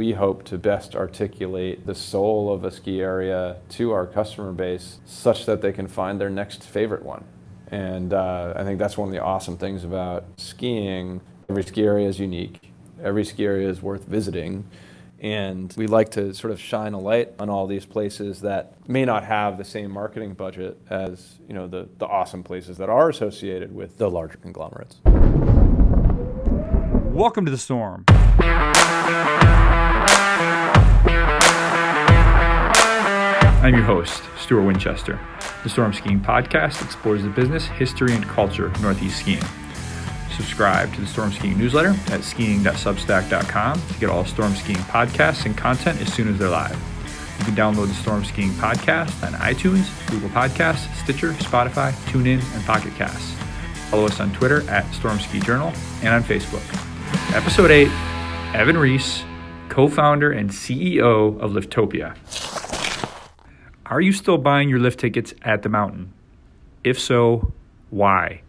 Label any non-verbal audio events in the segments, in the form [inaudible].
we hope to best articulate the soul of a ski area to our customer base such that they can find their next favorite one. And uh, I think that's one of the awesome things about skiing. Every ski area is unique, every ski area is worth visiting. And we like to sort of shine a light on all these places that may not have the same marketing budget as you know the, the awesome places that are associated with the larger conglomerates. Welcome to the storm. I'm your host, Stuart Winchester. The Storm Skiing Podcast explores the business, history, and culture of Northeast skiing. Subscribe to the Storm Skiing newsletter at skiing.substack.com to get all Storm Skiing podcasts and content as soon as they're live. You can download the Storm Skiing Podcast on iTunes, Google Podcasts, Stitcher, Spotify, TuneIn, and Pocket Casts. Follow us on Twitter at Storm Ski Journal and on Facebook. Episode 8 Evan Reece, co founder and CEO of Liftopia. Are you still buying your lift tickets at the mountain? If so, why?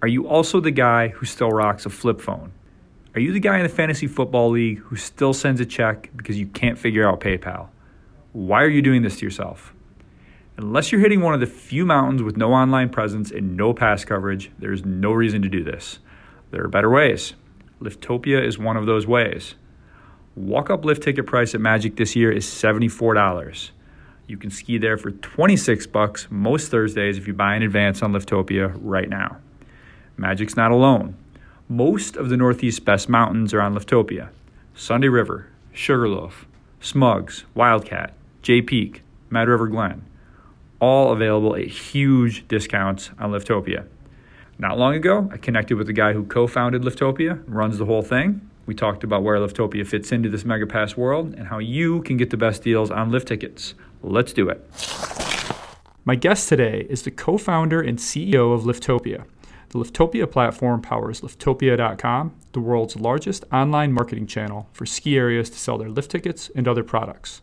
Are you also the guy who still rocks a flip phone? Are you the guy in the fantasy football league who still sends a check because you can't figure out PayPal? Why are you doing this to yourself? Unless you're hitting one of the few mountains with no online presence and no pass coverage, there's no reason to do this. There are better ways. Liftopia is one of those ways. Walk up lift ticket price at Magic this year is $74. You can ski there for 26 bucks most Thursdays if you buy in advance on Liftopia right now. Magic's not alone. Most of the Northeast best mountains are on Liftopia. Sunday River, Sugarloaf, Smugs, Wildcat, Jay Peak, Mad River Glen, all available at huge discounts on Liftopia. Not long ago, I connected with the guy who co founded Liftopia, runs the whole thing. We talked about where Liftopia fits into this megapass world and how you can get the best deals on lift tickets. Let's do it. My guest today is the co founder and CEO of Liftopia. The Liftopia platform powers Liftopia.com, the world's largest online marketing channel for ski areas to sell their lift tickets and other products.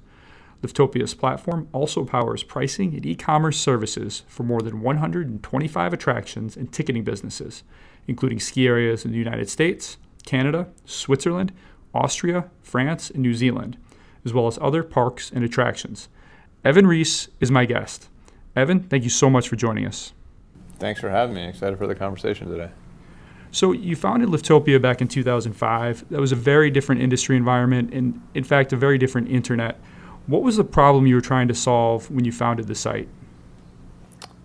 Liftopia's platform also powers pricing and e commerce services for more than 125 attractions and ticketing businesses, including ski areas in the United States, Canada, Switzerland, Austria, France, and New Zealand, as well as other parks and attractions. Evan Reece is my guest. Evan, thank you so much for joining us. Thanks for having me. Excited for the conversation today. So, you founded Liftopia back in 2005. That was a very different industry environment and, in fact, a very different internet. What was the problem you were trying to solve when you founded the site?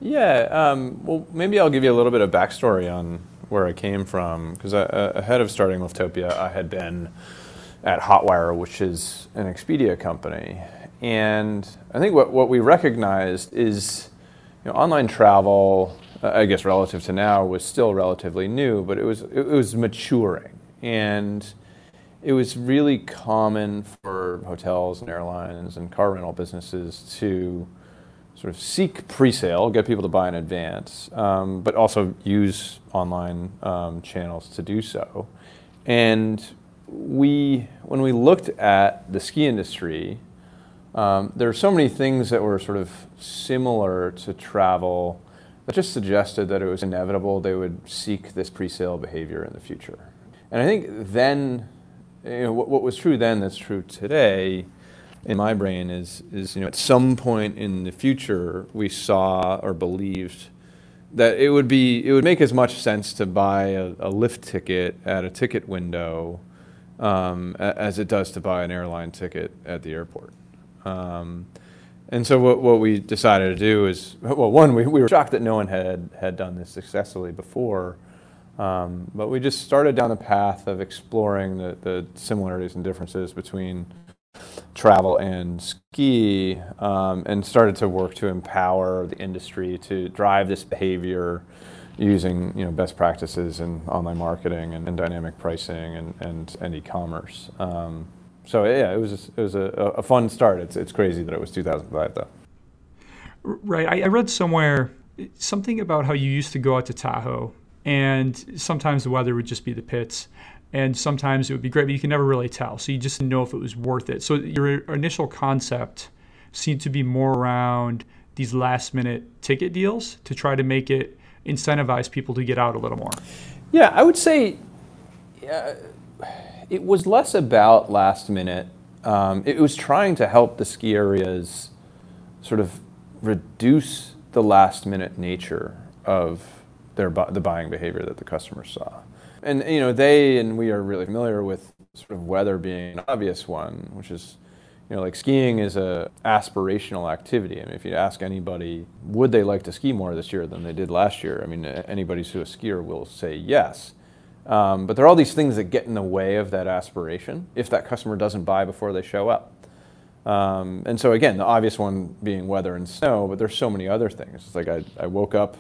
Yeah, um, well, maybe I'll give you a little bit of backstory on where I came from. Because uh, ahead of starting Liftopia, I had been at Hotwire, which is an Expedia company. And I think what, what we recognized is you know, online travel, uh, I guess relative to now, was still relatively new, but it was, it was maturing. And it was really common for hotels and airlines and car rental businesses to sort of seek pre-sale, get people to buy in advance, um, but also use online um, channels to do so. And we, when we looked at the ski industry, um, there are so many things that were sort of similar to travel that just suggested that it was inevitable they would seek this pre-sale behavior in the future. And I think then, you know, what, what was true then that's true today in my brain is, is, you know, at some point in the future we saw or believed that it would be, it would make as much sense to buy a, a lift ticket at a ticket window um, as it does to buy an airline ticket at the airport. Um, and so what, what we decided to do is, well, one, we, we were shocked that no one had, had done this successfully before. Um, but we just started down the path of exploring the, the similarities and differences between travel and ski um, and started to work to empower the industry to drive this behavior using you know, best practices in online marketing and, and dynamic pricing and, and, and e-commerce. Um, so yeah, it was it was a, a fun start. It's it's crazy that it was 2005 though. Right. I, I read somewhere something about how you used to go out to Tahoe, and sometimes the weather would just be the pits, and sometimes it would be great, but you can never really tell. So you just didn't know if it was worth it. So your initial concept seemed to be more around these last minute ticket deals to try to make it incentivize people to get out a little more. Yeah, I would say. Uh, it was less about last minute um, it was trying to help the ski areas sort of reduce the last minute nature of their the buying behavior that the customers saw. And you know, they and we are really familiar with sort of weather being an obvious one, which is you know, like skiing is a aspirational activity. I mean, if you ask anybody, would they like to ski more this year than they did last year? I mean, anybody who's a skier will say yes. Um, but there are all these things that get in the way of that aspiration if that customer doesn't buy before they show up. Um, and so again, the obvious one being weather and snow, but there's so many other things. It's like I, I woke up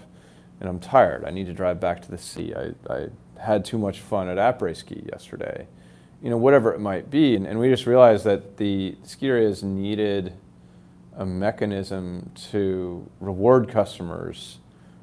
and I'm tired. I need to drive back to the sea. I, I had too much fun at après ski yesterday you know, whatever it might be. And, and we just realized that the ski areas needed a mechanism to reward customers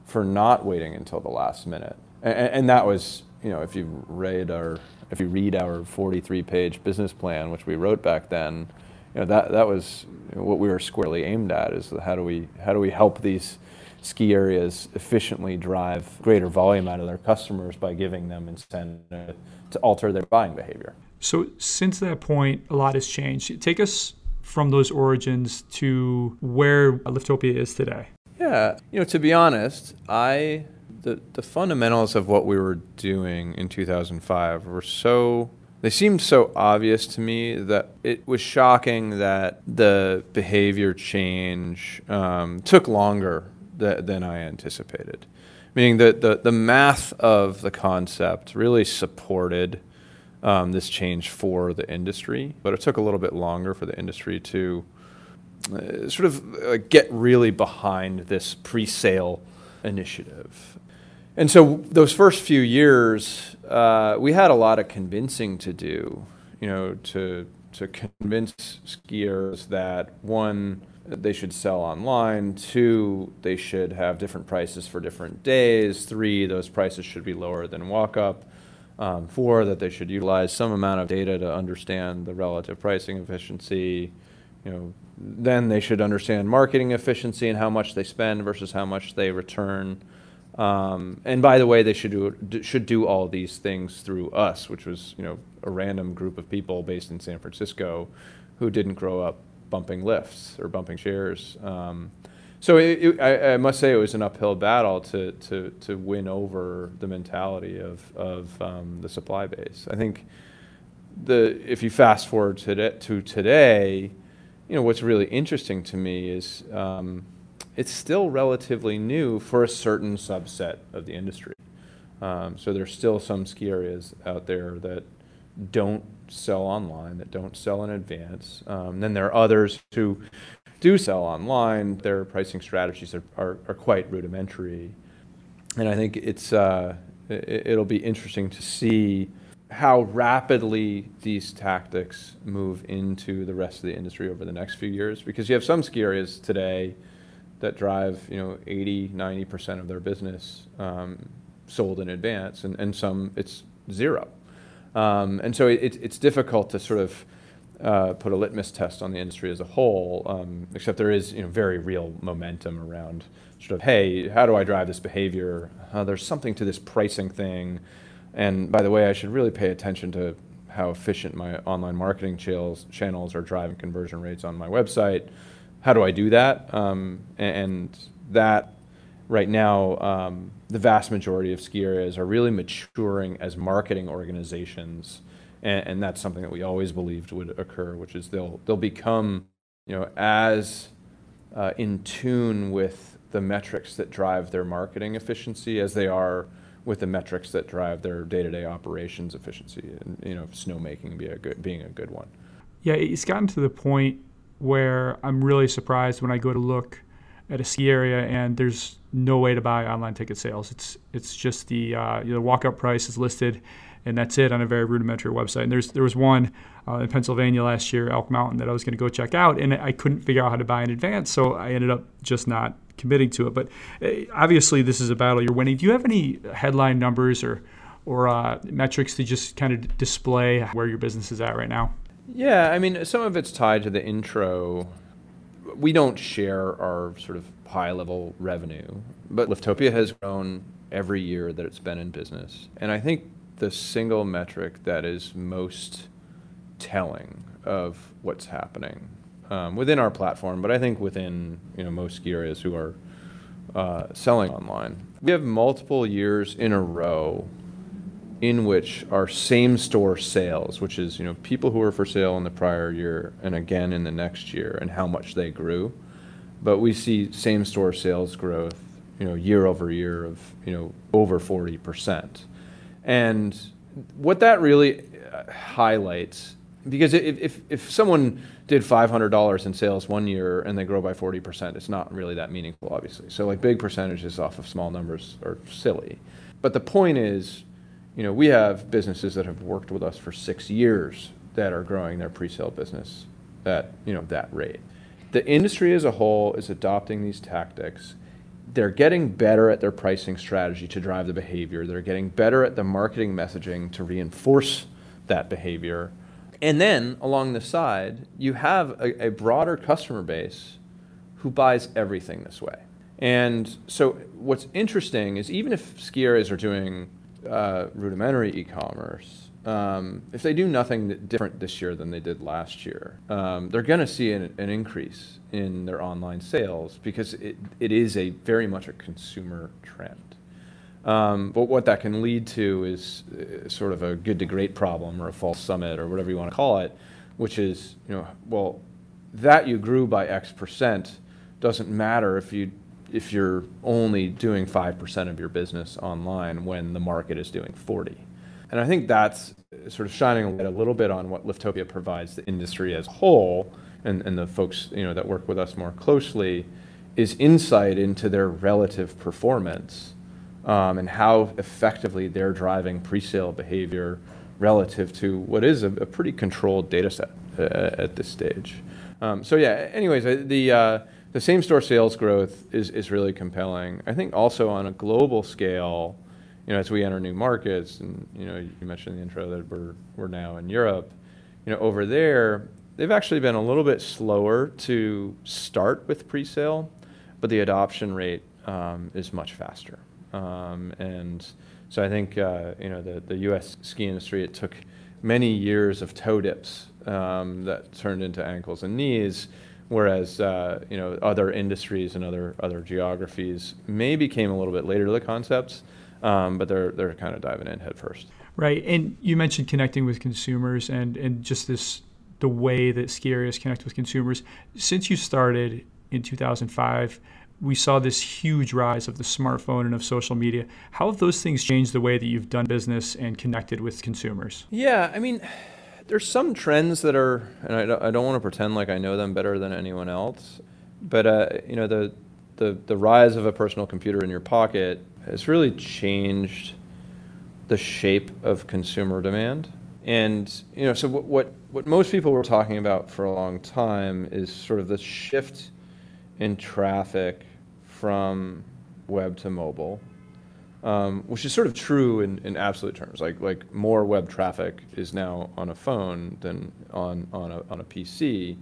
for not waiting until the last minute. And, and, that was, you know, if you read our if you read our 43-page business plan, which we wrote back then, you know, that that was what we were squarely aimed at is how do we how do we help these ski areas efficiently drive greater volume out of their customers by giving them incentive to alter their buying behavior. So since that point, a lot has changed. Take us from those origins to where Liftopia is today. Yeah, you know, to be honest, I the the fundamentals of what we were doing in 2005 were so they seemed so obvious to me that it was shocking that the behavior change um, took longer th- than I anticipated. Meaning that the, the math of the concept really supported um, this change for the industry, but it took a little bit longer for the industry to uh, sort of uh, get really behind this pre sale initiative. And so, those first few years, uh, we had a lot of convincing to do, you know, to, to convince skiers that one, they should sell online. Two, they should have different prices for different days. Three, those prices should be lower than walk up. Um, four, that they should utilize some amount of data to understand the relative pricing efficiency. You know, then they should understand marketing efficiency and how much they spend versus how much they return. Um, and by the way, they should do should do all these things through us, which was you know a random group of people based in San Francisco who didn't grow up bumping lifts or bumping shares. Um, so it, it, I, I, must say it was an uphill battle to, to, to win over the mentality of, of um, the supply base. I think the, if you fast forward to, to today, you know, what's really interesting to me is um, it's still relatively new for a certain subset of the industry. Um, so there's still some ski areas out there that don't sell online, that don't sell in advance. Um, then there are others who do sell online. Their pricing strategies are, are, are quite rudimentary. And I think it's, uh, it, will be interesting to see how rapidly these tactics move into the rest of the industry over the next few years. Because you have some ski areas today that drive, you know, 80, 90% of their business um, sold in advance, and, and some it's zero. Um, and so it, it's difficult to sort of uh, put a litmus test on the industry as a whole, um, except there is you know, very real momentum around sort of, hey, how do I drive this behavior? Uh, there's something to this pricing thing. And by the way, I should really pay attention to how efficient my online marketing channels, channels are driving conversion rates on my website. How do I do that? Um, and that right now, um, the vast majority of ski areas are really maturing as marketing organizations, and, and, that's something that we always believed would occur, which is they'll they'll become, you know, as uh, in tune with the metrics that drive their marketing efficiency as they are with the metrics that drive their day-to-day operations efficiency. And you know, snowmaking be a good, being a good one. Yeah, it's gotten to the point where I'm really surprised when I go to look at a ski area and there's no way to buy online ticket sales. It's it's just the uh, you know, walk up price is listed, and that's it on a very rudimentary website. And there's there was one uh, in Pennsylvania last year, Elk Mountain, that I was going to go check out, and I couldn't figure out how to buy in advance, so I ended up just not committing to it. But uh, obviously, this is a battle you're winning. Do you have any headline numbers or or uh, metrics to just kind of display where your business is at right now? Yeah, I mean, some of it's tied to the intro. We don't share our sort of high level revenue. But Liftopia has grown every year that it's been in business. And I think the single metric that is most telling of what's happening um, within our platform, but I think within you know most ski areas who are uh, selling online. We have multiple years in a row in which our same store sales, which is you know people who were for sale in the prior year and again in the next year, and how much they grew, but we see same store sales growth you know year over year of you know over forty percent, and what that really uh, highlights because if, if, if someone did $500 in sales one year and they grow by 40%, it's not really that meaningful, obviously. So, like, big percentages off of small numbers are silly. But the point is, you know, we have businesses that have worked with us for six years that are growing their pre-sale business at, you know, that rate. The industry as a whole is adopting these tactics. They're getting better at their pricing strategy to drive the behavior. They're getting better at the marketing messaging to reinforce that behavior and then along the side, you have a, a broader customer base who buys everything this way. And so what's interesting is even if ski areas are doing uh, rudimentary e-commerce, um, if they do nothing different this year than they did last year, um, they're going to see an, an, increase in their online sales because it, it is a very much a consumer trend. Um, but what that can lead to is uh, sort of a good to great problem or a false summit or whatever you want to call it, which is, you know, well, that you grew by X percent doesn't matter if you if you're only doing 5% of your business online when the market is doing 40. And I think that's sort of shining a light a little bit on what Liftopia provides the industry as a whole and, and the folks you know that work with us more closely is insight into their relative performance um, and how effectively they're driving pre-sale behavior relative to what is a, a pretty controlled data set uh, at this stage. Um, so yeah, anyways, the, uh, the same store sales growth is, is really compelling. I think also on a global scale, you know, as we enter new markets, and you know, you mentioned in the intro that we're, we're now in Europe, you know, over there, they've actually been a little bit slower to start with pre-sale, but the adoption rate um, is much faster. Um, and so I think uh, you know the, the U.S. ski industry it took many years of toe dips um, that turned into ankles and knees, whereas uh, you know other industries and other other geographies maybe came a little bit later to the concepts, um, but they're they're kind of diving in head first. Right, and you mentioned connecting with consumers and and just this the way that ski areas connect with consumers. Since you started in 2005 we saw this huge rise of the smartphone and of social media. How have those things changed the way that you've done business and connected with consumers? Yeah, I mean, there's some trends that are, and I don't, I don't want to pretend like I know them better than anyone else, but uh, you know, the, the the rise of a personal computer in your pocket has really changed the shape of consumer demand. And you know, so what, what what most people were talking about for a long time is sort of the shift in traffic from web to mobile, um, which is sort of true in, in absolute terms. Like like more web traffic is now on a phone than on on a, on a PC.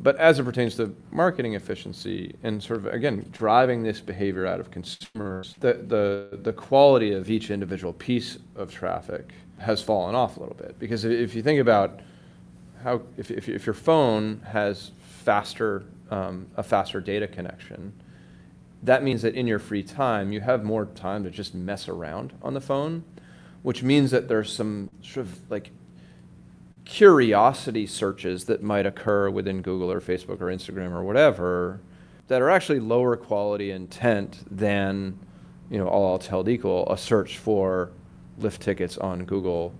But as it pertains to marketing efficiency and sort of again driving this behavior out of consumers, the the the quality of each individual piece of traffic has fallen off a little bit because if you think about how if if, if your phone has faster um, a faster data connection, that means that in your free time, you have more time to just mess around on the phone, which means that there's some sort of like curiosity searches that might occur within Google or Facebook or Instagram or whatever that are actually lower quality intent than, you know, all else held equal, a search for lift tickets on Google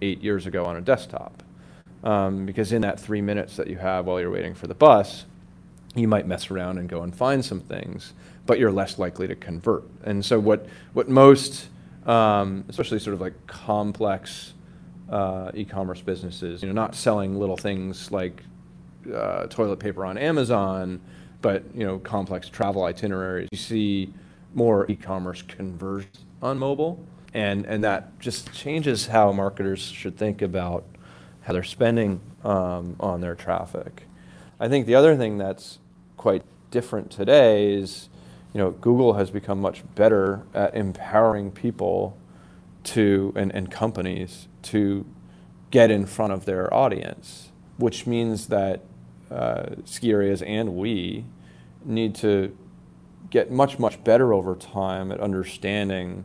eight years ago on a desktop. Um, because in that three minutes that you have while you're waiting for the bus, you might mess around and go and find some things, but you're less likely to convert. And so what what most, um, especially sort of like complex uh, e-commerce businesses, you know, not selling little things like uh, toilet paper on Amazon, but you know, complex travel itineraries. You see more e-commerce conversions on mobile, and and that just changes how marketers should think about how they're spending um, on their traffic. I think the other thing that's quite different today is, you know, Google has become much better at empowering people to and, and companies to get in front of their audience, which means that uh, ski areas and we need to get much, much better over time at understanding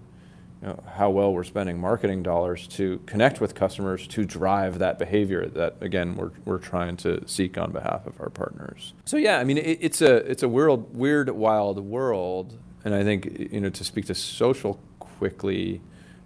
you know, how well we're spending marketing dollars to connect with customers to drive that behavior that again we're, we're trying to seek on behalf of our partners. So yeah, I mean it, it's a it's a weird weird wild world, and I think you know to speak to social quickly,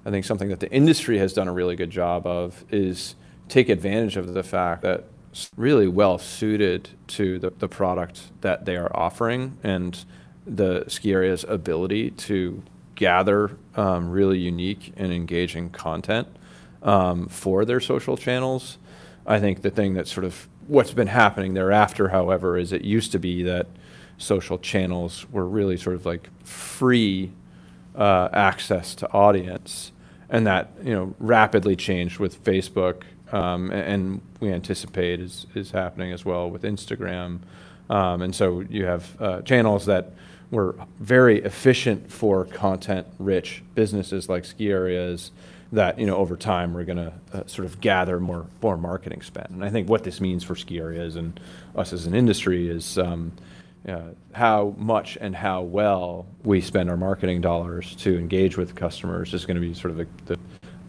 I think something that the industry has done a really good job of is take advantage of the fact that it's really well suited to the, the product that they are offering and the ski area's ability to gather um, really unique and engaging content um, for their social channels. I think the thing that sort of what's been happening thereafter, however, is it used to be that social channels were really sort of like free uh, access to audience, and that you know rapidly changed with Facebook, um, and we anticipate is is happening as well with Instagram, um, and so you have uh, channels that were very efficient for content-rich businesses like ski areas that you know over time we're going to uh, sort of gather more more marketing spend. And I think what this means for ski areas and us as an industry is um, uh, how much and how well we spend our marketing dollars to engage with customers is going to be sort of the, the,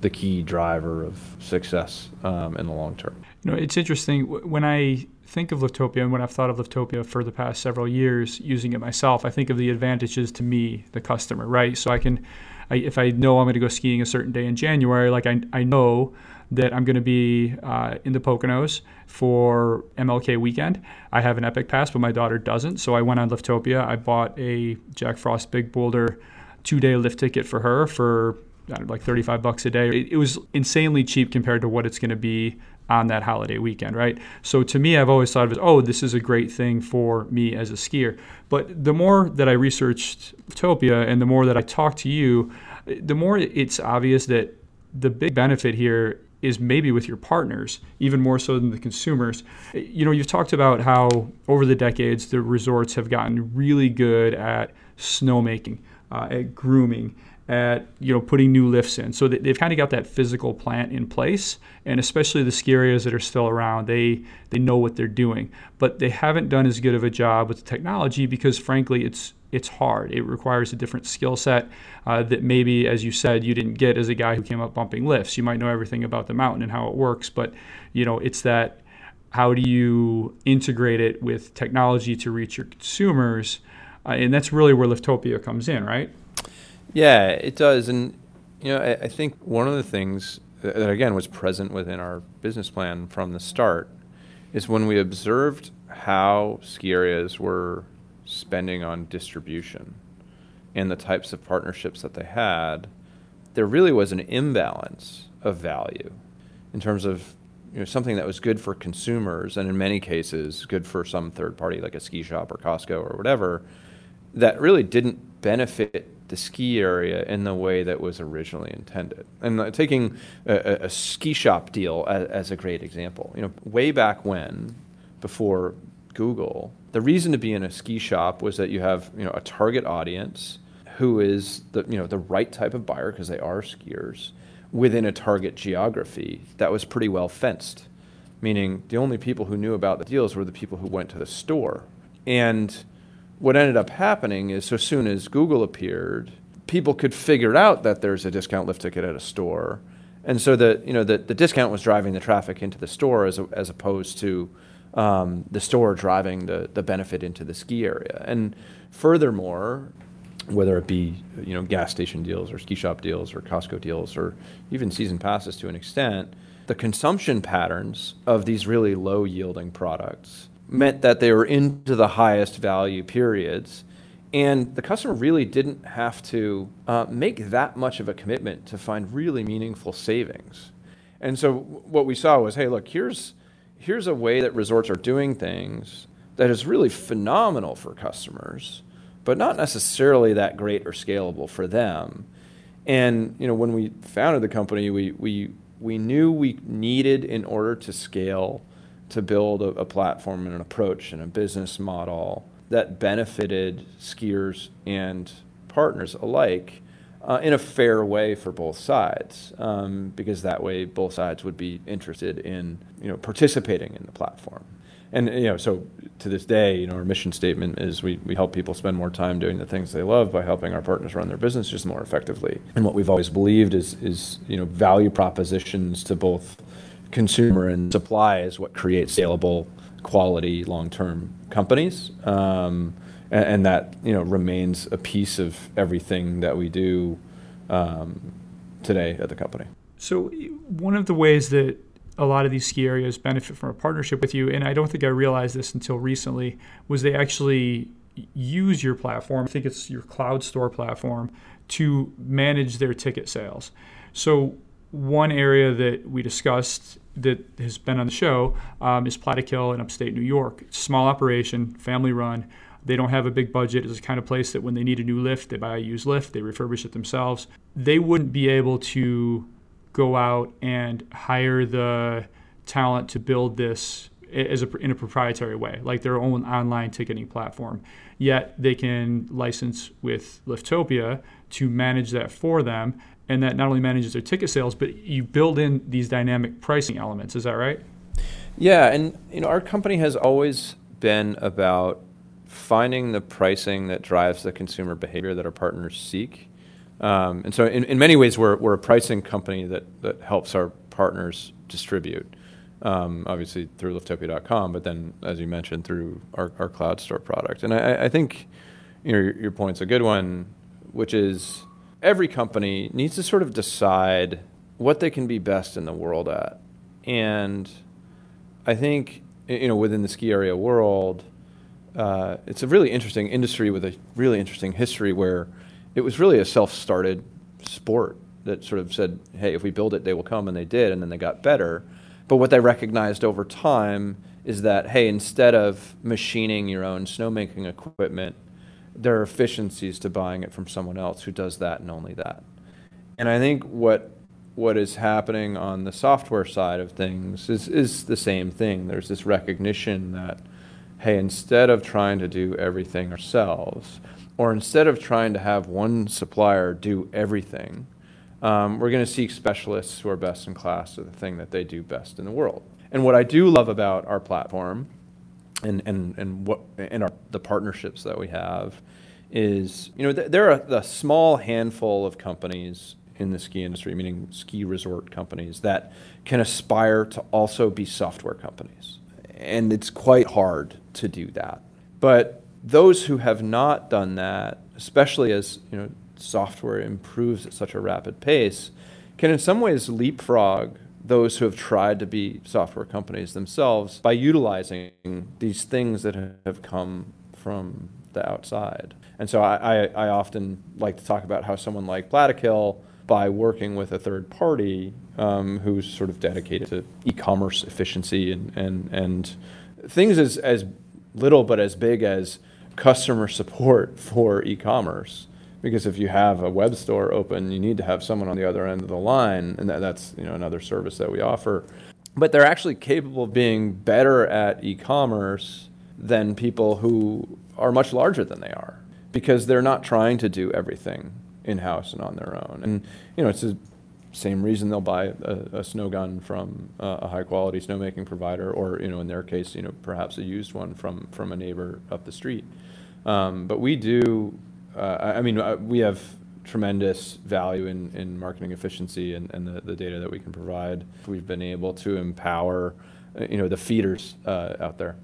the key driver of success um, in the long term. You know, it's interesting when I think of Liftopia and when I've thought of Liftopia for the past several years using it myself, I think of the advantages to me, the customer, right? So I can, I, if I know I'm going to go skiing a certain day in January, like I, I know that I'm going to be uh, in the Poconos for MLK weekend. I have an Epic Pass, but my daughter doesn't. So I went on Liftopia. I bought a Jack Frost Big Boulder two day lift ticket for her for know, like 35 bucks a day. It, it was insanely cheap compared to what it's going to be on that holiday weekend, right? So to me, I've always thought of it, oh, this is a great thing for me as a skier. But the more that I researched Topia and the more that I talk to you, the more it's obvious that the big benefit here is maybe with your partners, even more so than the consumers. You know, you've talked about how over the decades the resorts have gotten really good at snowmaking, uh, at grooming, at you know putting new lifts in. So they've kind of got that physical plant in place, and especially the ski areas that are still around, they they know what they're doing. But they haven't done as good of a job with the technology because frankly, it's it's hard. It requires a different skill set uh, that maybe, as you said, you didn't get as a guy who came up bumping lifts. You might know everything about the mountain and how it works, but you know it's that how do you integrate it with technology to reach your consumers, uh, and that's really where Liftopia comes in, right? Yeah, it does, and you know, I, I think one of the things that, again was present within our business plan from the start is when we observed how ski areas were spending on distribution and the types of partnerships that they had, there really was an imbalance of value in terms of you know, something that was good for consumers and in many cases good for some third party like a ski shop or Costco or whatever that really didn't benefit the ski area in the way that was originally intended. And uh, taking a, a, ski shop deal as, as, a great example, you know, way back when, before Google, the reason to be in a ski shop was that you have you know a target audience who is the you know the right type of buyer because they are skiers within a target geography that was pretty well fenced, meaning the only people who knew about the deals were the people who went to the store. And what ended up happening is so soon as Google appeared, people could figure out that there's a discount lift ticket at a store. And so the, you know, the, the discount was driving the traffic into the store as, a, as opposed to um, the store driving the, the benefit into the ski area. And furthermore, whether it be you know gas station deals or ski shop deals or Costco deals or even season passes to an extent, the consumption patterns of these really low yielding products meant that they were into the highest value periods. And the customer really didn't have to uh, make that much of a commitment to find really meaningful savings. And so what we saw was, hey, look, here's here's a way that resorts are doing things that is really phenomenal for customers, but not necessarily that great or scalable for them. And you know, when we founded the company, we we we knew we needed in order to scale to build a, a platform and an approach and a business model that benefited skiers and partners alike. uh, in a fair way for both sides, um, because that way both sides would be interested in you know participating in the platform. And you know, so to this day, you know, our mission statement is we, we help people spend more time doing the things they love by helping our partners run their businesses more effectively. And what we've always believed is is you know value propositions to both consumer and supply is what creates saleable, quality, long-term companies. Um, and, and, that you know remains a piece of everything that we do um, today at the company. So one of the ways that a lot of these ski areas benefit from a partnership with you, and I don't think I realized this until recently, was they actually use your platform. I think it's your cloud store platform to manage their ticket sales. So one area that we discussed that has been on the show um, is Plattekill in upstate New York. Small operation, family run. They don't have a big budget. It's the kind of place that when they need a new lift, they buy a used lift, they refurbish it themselves. They wouldn't be able to go out and hire the talent to build this as a, in a proprietary way, like their own online ticketing platform. Yet they can license with Liftopia to manage that for them, and that not only manages their ticket sales, but you build in these dynamic pricing elements. Is that right? Yeah, and you know our company has always been about finding the pricing that drives the consumer behavior that our partners seek. Um, and so, in, in many ways, we're, we're a pricing company that, that helps our partners distribute, um, obviously through liftopia.com, but then, as you mentioned, through our, our cloud store product. And I, I think you know, your, your point's a good one, which is every company needs to sort of decide what they can be best in the world at. And I think, you know, within the ski area world, uh, it's a really interesting industry with a really interesting history where it was really a self-started sport that sort of said, "Hey, if we build it, they will come," and they did, and then they got better. But what they recognized over time is that, hey, instead of machining your own snowmaking equipment, there are efficiencies to buying it from someone else who does that and only that. And I think what what is happening on the software side of things is, is the same thing. There's this recognition that, hey, instead of trying to do everything ourselves, or instead of trying to have one supplier do everything, um, we're going to seek specialists who are best in class at the thing that they do best in the world. And what I do love about our platform and, and, and, what, and our, the partnerships that we have is, you know, th- there are a small handful of companies in the ski industry, meaning ski resort companies, that can aspire to also be software companies. And it's quite hard to do that. But those who have not done that, especially as you know, software improves at such a rapid pace, can in some ways leapfrog those who have tried to be software companies themselves by utilizing these things that have come from the outside. And so I, I, I often like to talk about how someone like Plattekill, by working with a third party um, who's sort of dedicated to e-commerce efficiency and, and, and things as, as little but as big as customer support [laughs] for e-commerce because if you have a web store open, you need to have someone on the other end of the line, and that, that's you know another service that we offer. But they're actually capable of being better at e-commerce than people who are much larger than they are because they're not trying to do everything in-house and on their own. And you know, it's the same reason they'll buy a, a snow gun from a high-quality snowmaking provider, or you know, in their case, you know, perhaps a used one from from a neighbor up the street. Um, but we do, uh, I mean, uh, we have tremendous value in, in marketing efficiency and, and the, the data that we can provide. We've been able to empower, uh, you know, the feeders uh, out there.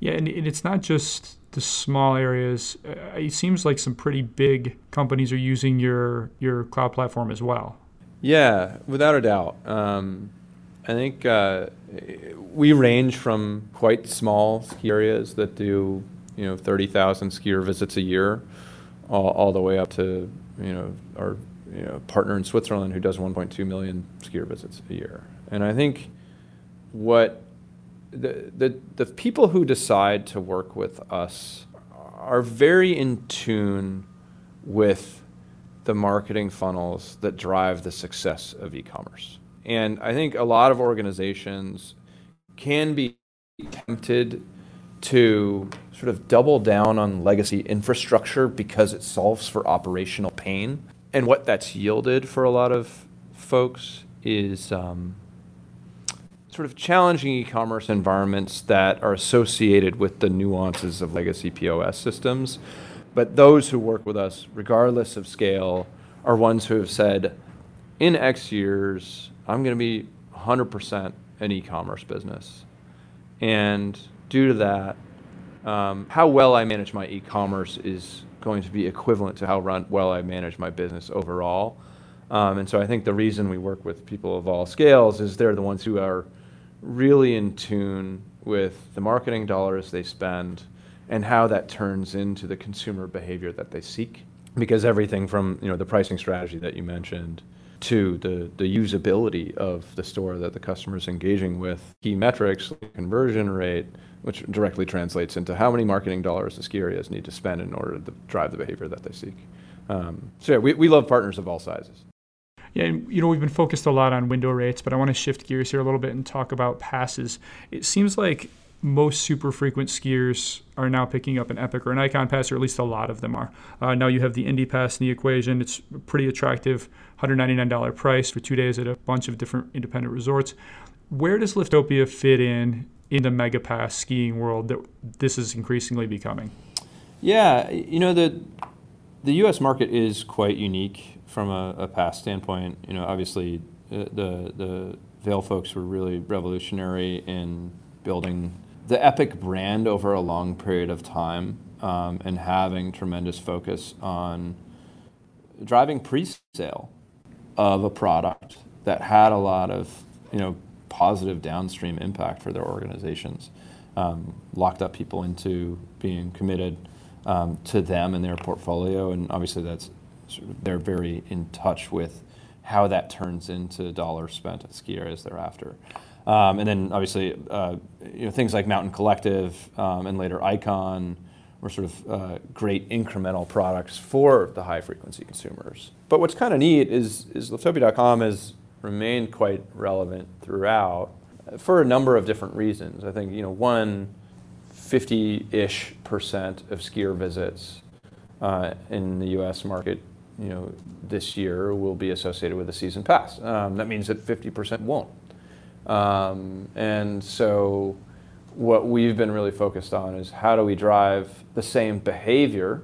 Yeah, and it's not just the small areas. Uh, it seems like some pretty big companies are using your your cloud platform as well. Yeah, without a doubt. Um, I think uh, we range from quite small areas that do you know 30,000 skier visits a year, all, all the way up to you know our you know, partner in Switzerland who does 1.2 million skier visits a year. And I think what the, the, the people who decide to work with us are very in tune with the marketing funnels that drive the success of e-commerce. And I think a lot of organizations can be tempted to sort of double down on legacy infrastructure because it solves for operational pain. and what that's yielded for a lot of folks is um, sort of challenging e-commerce environments that are associated with the nuances of legacy POS systems. But those who work with us, regardless of scale, are ones who have said, in X years, I'm going to be 100% an e-commerce business. And due to that, um, how well I manage my e-commerce is going to be equivalent to how run, well I manage my business overall. Um, and so I think the reason we work with people of all scales is they're the ones who are really in tune with the marketing dollars they spend and how that turns into the consumer behavior that they seek. Because everything from you know the pricing strategy that you mentioned to the, the usability of the store that the customer is engaging with, key metrics, conversion rate, which directly translates into how many marketing dollars the ski areas need to spend in order to drive the behavior that they seek. Um, so yeah, we, we love partners of all sizes. Yeah, you know, we've been focused a lot on window rates, but I want to shift gears here a little bit and talk about passes. It seems like most super frequent skiers are now picking up an Epic or an Icon pass, or at least a lot of them are. Uh, now you have the Indy Pass in the equation. It's pretty attractive $199 price for two days at a bunch of different independent resorts. Where does Liftopia fit in in the mega pass skiing world that this is increasingly becoming? Yeah, you know the the U.S. market is quite unique from a, a pass standpoint. You know, obviously uh, the the Vail folks were really revolutionary in building the Epic brand over a long period of time um, and having tremendous focus on driving pre-sale of a product that had a lot of you know positive downstream impact for their organizations. Um, locked up people into being committed um, to them and their portfolio, and obviously that's sort of, they're very in touch with how that turns into dollars spent at ski areas thereafter. Um, and then obviously uh, you know, things like Mountain Collective um, and later Icon were sort of uh, great incremental products for the high frequency consumers. But what's kind of neat is, is Liftopia.com has remained quite relevant throughout for a number of different reasons. I think, you know, one, 50-ish percent of skier visits uh, in the U.S. market, you know, this year will be associated with a season pass. Um, that means that 50% won't. Um, and so what we've been really focused on is how do we drive the same behavior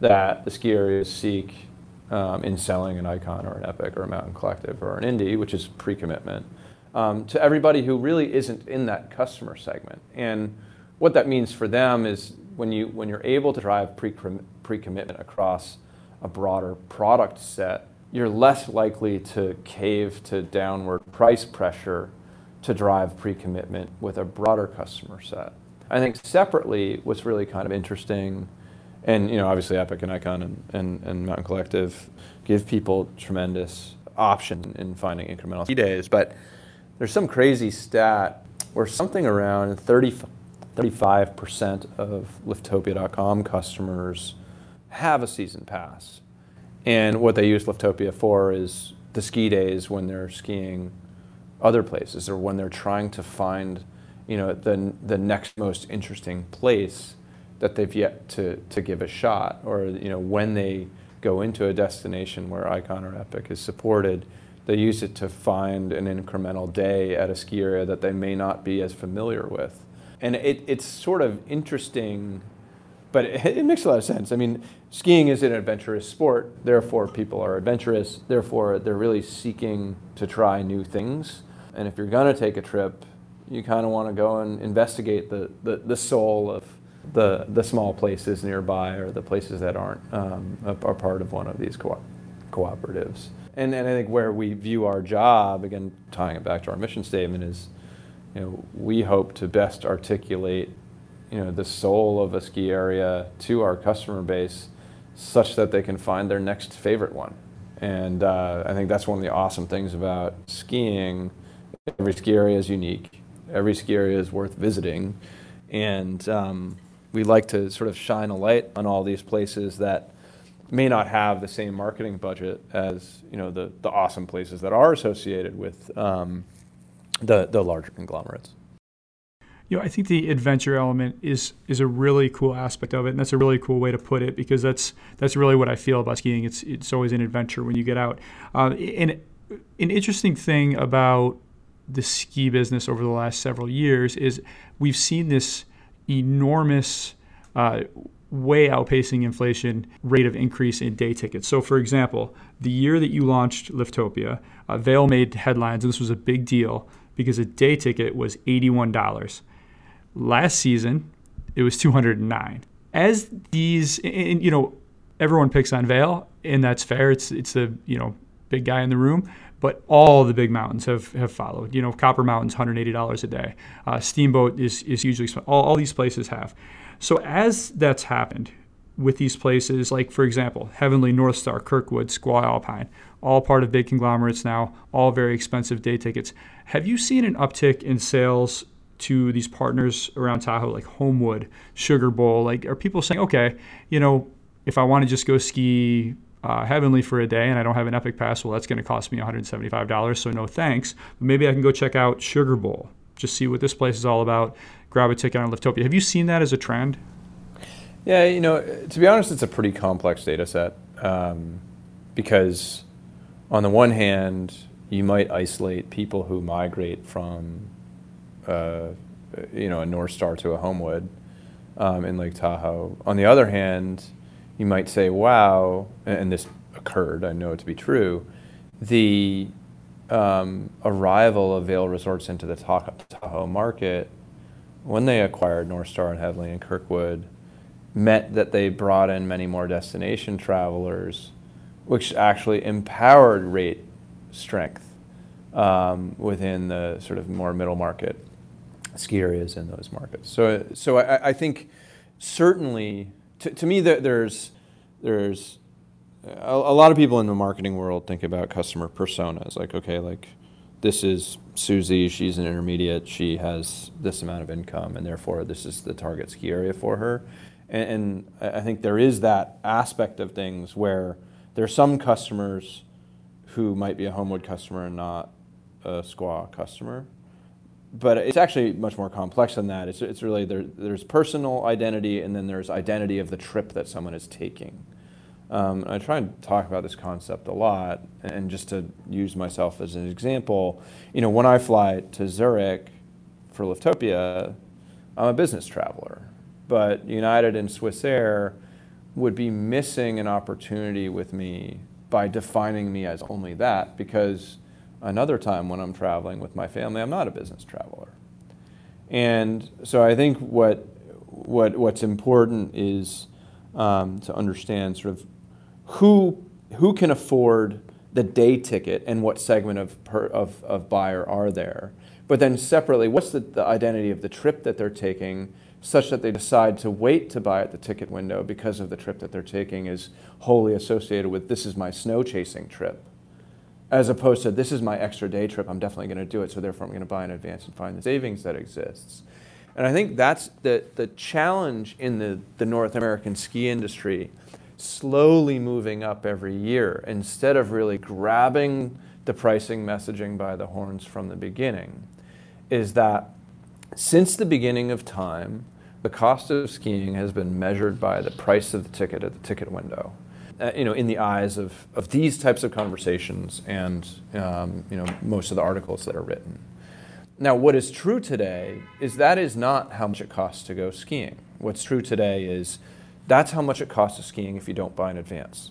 that the ski areas seek um, in selling an icon or an Epic or a Mountain Collective or an Indy, which is pre-commitment, um, to everybody who really isn't in that customer segment. And what that means for them is when you when you're able to drive pre-commitment across a broader product set, you're less likely to cave to downward price pressure to drive pre-commitment with a broader customer set. I think separately, what's really kind of interesting and you know obviously Epic and Icon and, and, and Mountain Collective give people tremendous option in finding incremental ski days. But there's some crazy stat where something around 30, 35% of Liftopia.com customers have a season pass. And what they use Liftopia for is the ski days when they're skiing other places or when they're trying to find you know the, the next most interesting place that they've yet to, to give a shot, or you know when they go into a destination where Icon or Epic is supported, they use it to find an incremental day at a ski area that they may not be as familiar with, and it, it's sort of interesting, but it, [laughs] it makes a lot of sense. I mean, skiing is an adventurous sport, therefore people are adventurous, therefore they're really seeking to try new things, and if you're gonna take a trip, you kind of want to go and investigate the, the, the soul of the, the small places nearby or the places that aren't um, are part of one of these co- cooperatives. And, and I think where we view our job, again, tying it back to our mission statement, is you know, we hope to best articulate you know, the soul of a ski area to our customer base such that they can find their next favorite one. And uh, I think that's one of the awesome things about skiing. Every ski area is unique. Every ski area is worth visiting. And um, we like to sort of shine a light on all these places that may not have the same marketing budget as you know the, the awesome places that are associated with um, the, the larger conglomerates. you know, I think the adventure element is is a really cool aspect of it, and that's a really cool way to put it because that's that's really what I feel about skiing. It's it's always an adventure when you get out. Uh, and an interesting thing about the ski business over the last several years is we've seen this enormous. Uh, way outpacing inflation rate of increase in day tickets. So, for example, the year that you launched Liftopia, uh, Vail made headlines, and this was a big deal because a day ticket was $81. Last season, it was 209. As these, and, you know, everyone picks on Vail, and that's fair. It's it's the you know big guy in the room, but all the big mountains have, have followed. You know, Copper Mountain's $180 a day. Uh, Steamboat is is usually all, all these places have. So as that's happened with these places, like for example, Heavenly North Star, Kirkwood, Squaw Alpine, all part of big conglomerates now, all very expensive day tickets. Have you seen an uptick in sales to these partners around Tahoe, like Homewood, Sugar Bowl? Like, are people saying, okay, you know, if I want to just go ski uh, Heavenly for a day and I don't have an Epic Pass, well, that's going to cost me $175, so no thanks. But maybe I can go check out Sugar Bowl, just see what this place is all about, grab a ticket on Liftopia. Have you seen that as a trend? Yeah, you know, to be honest, it's a pretty complex data set um, because on the one hand, you might isolate people who migrate from, uh, you know, a North Star to a Homewood um, in Lake Tahoe. On the other hand, you might say, wow, and this occurred, I know it to be true, the um, arrival of Vail Resorts into the Tahoe market when they acquired North Star and Heavenly and Kirkwood meant that they brought in many more destination travelers, which actually empowered rate strength um, within the sort of more middle market ski areas in those markets. So, so I, I think certainly to, to me that there's there's a, a, lot of people in the marketing world think about customer personas like okay like this is Susie she's an intermediate she has this amount of income and therefore this is the target ski area for her. And, and I think there is that aspect of things where there are some customers who might be a Homewood customer and not a Squaw customer but it's actually much more complex than that. It's, it's really there, there's personal identity and then there's identity of the trip that someone is taking. Um, I try and talk about this concept a lot, and just to use myself as an example, you know, when I fly to Zurich for Liftopia, I'm a business traveler, but United and Swiss Air would be missing an opportunity with me by defining me as only that because another time when I'm traveling with my family, I'm not a business traveler. And so I think what, what, what's important is um, to understand sort of who, who can afford the day ticket and what segment of, per, of, of buyer are there. But then separately, what's the, the identity of the trip that they're taking such that they decide to wait to buy at the ticket window because of the trip that they're taking is wholly associated with this is my snow chasing trip as opposed to this is my extra day trip, I'm definitely going to do it, so therefore I'm going to buy in advance and find the savings that exists. And I think that's the, the challenge in the, the North American ski industry, slowly moving up every year instead of really grabbing the pricing messaging by the horns from the beginning, is that since the beginning of time, the cost of skiing has been measured by the price of the ticket at the ticket window uh, you know, in the eyes of, of these types of conversations and um, you know, most of the articles that are written. Now, what is true today is that is not how much it costs to go skiing. What's true today is that's how much it costs to skiing if you don't buy in advance.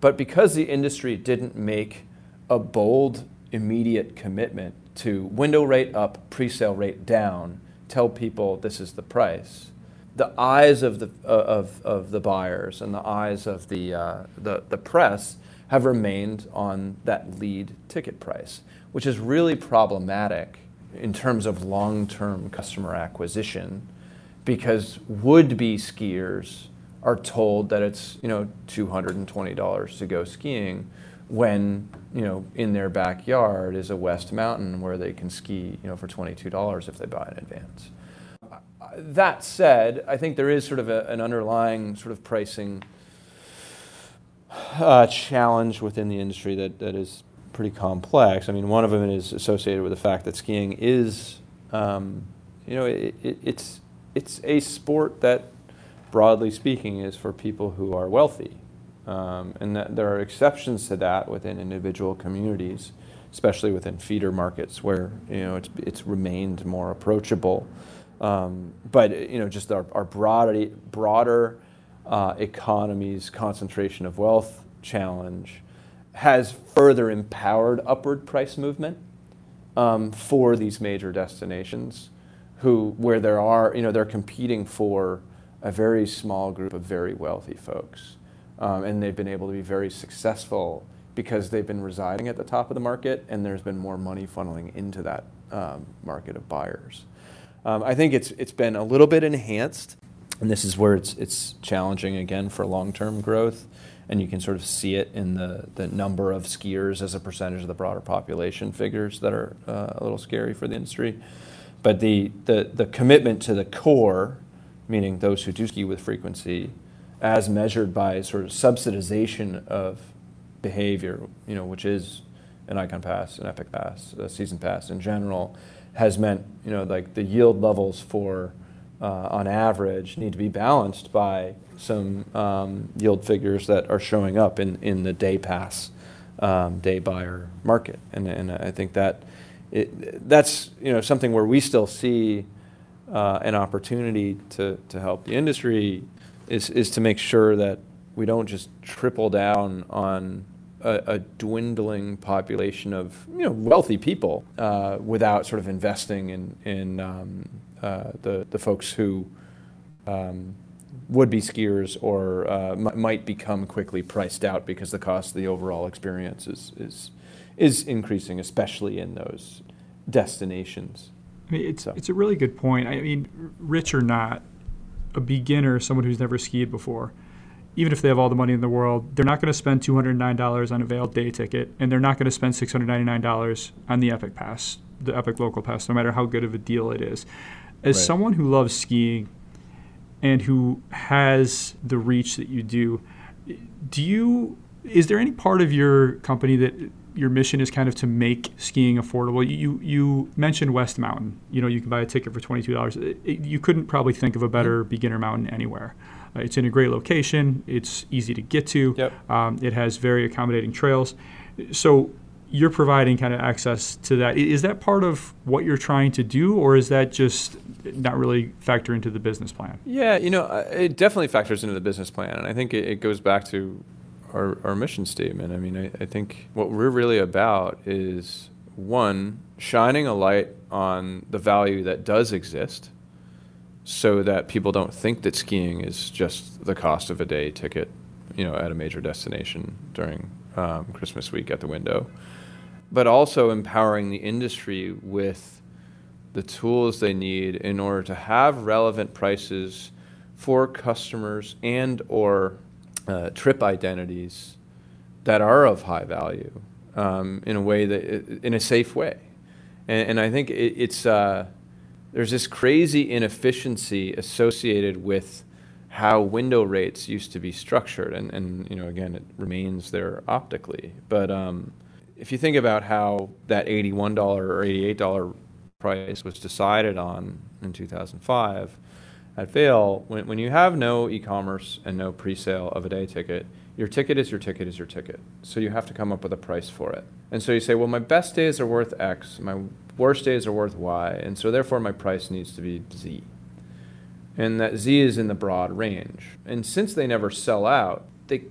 But because the industry didn't make a bold, immediate commitment to window rate up, pre-sale rate down, tell people this is the price, the eyes of the, uh, of, of the buyers and the eyes of the, uh, the, the press have remained on that lead ticket price, which is really problematic in terms of long term customer acquisition because would be skiers are told that it's you know $220 to go skiing when you know in their backyard is a west mountain where they can ski you know for $22 if they buy in advance that said, I think there is sort of a, an underlying sort of pricing uh, challenge within the industry that, that is pretty complex. I mean, one of them is associated with the fact that skiing is um, you know, it, it, it's it's a sport that, broadly speaking, is for people who are wealthy, um, and that there are exceptions to that within individual communities, especially within feeder markets where you know it's it's remained more approachable. Um, but you know, just our, our broader broader uh, economy's concentration of wealth challenge has further empowered upward price movement um, for these major destinations who where there are you know they're competing for a very small group of very wealthy folks. Um, and they've been able to be very successful because they've been residing at the top of the market and there's been more money funneling into that um, market of buyers um, i think it's it's been a little bit enhanced and this is where it's it's challenging again for long-term growth and you can sort of see it in the, the number of skiers as a percentage of the broader population figures that are uh, a little scary for the industry. But the, the, the commitment to the core, meaning those who do ski with frequency, as measured by sort of subsidization of behavior, you know, which is an Icon Pass, an Epic Pass, a Season Pass in general, has meant, you know, like the yield levels for, uh, on average, need to be balanced by some um, yield figures that are showing up in, in the day pass, um, day buyer market. And, and I think that it, that's you know, something where we still see uh, an opportunity to, to help the industry is, is to make sure that we don't just triple down on a, a dwindling population of you know, wealthy people uh, without sort of investing in, in um, uh, the, the folks who um, would-be skiers or uh, m- might become quickly priced out because the cost of the overall experience is, is, is increasing, especially in those destinations. I mean, it's, so. it's a really good point. I mean, rich or not, a beginner, someone who's never skied before, even if they have all the money in the world, they're not going to spend $209 on a Vail day ticket, and they're not going to spend $699 on the Epic Pass, the Epic Local Pass, no matter how good of a deal it is. As right. someone who loves skiing, and who has the reach that you do, do you is there any part of your company that your mission is kind of to make skiing affordable? You you mentioned West Mountain. You know, you can buy a ticket for twenty two dollars. You couldn't probably think of a better beginner mountain anywhere. Uh, it's in a great location. It's easy to get to. Yep. Um, it has very accommodating trails. So you're providing kind of access to that. Is that part of what you're trying to do, or is that just not really factor into the business plan? Yeah, you know, it definitely factors into the business plan, and I think it, it goes back to our, our mission statement. I mean, I, I think what we're really about is one shining a light on the value that does exist, so that people don't think that skiing is just the cost of a day ticket, you know, at a major destination during um, Christmas week at the window but also empowering the industry with the tools they need in order to have relevant prices for customers and or uh, trip identities that are of high value um, in a way that in a safe way. And, and I think it, it's uh, there's this crazy inefficiency associated with how window rates used to be structured and, and you know again it remains there optically but um, if you think about how that $81 or $88 price was decided on in 2005 at Vail, when, when you have no e-commerce and no pre-sale of a day ticket, your ticket is your ticket is your ticket. So you have to come up with a price for it. And so you say, well, my best days are worth X, my worst days are worth Y, and so therefore my price needs to be Z. And that Z is in the broad range. And since they never sell out, they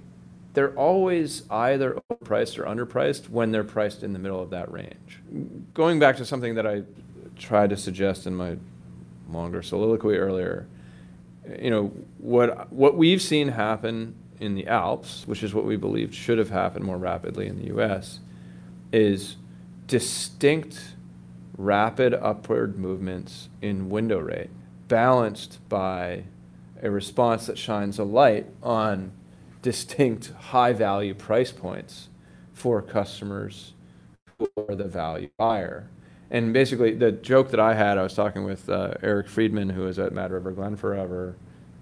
they're always either overpriced or underpriced when they're priced in the middle of that range. Going back to something that I tried to suggest in my longer soliloquy earlier, you know, what, what we've seen happen in the Alps, which is what we believed should have happened more rapidly in the US, is distinct rapid upward movements in window rate, balanced by a response that shines a light on distinct high value price points for customers who are the value buyer. And basically, the joke that I had, I was talking with uh, Eric Friedman, who was at Mad River Glen forever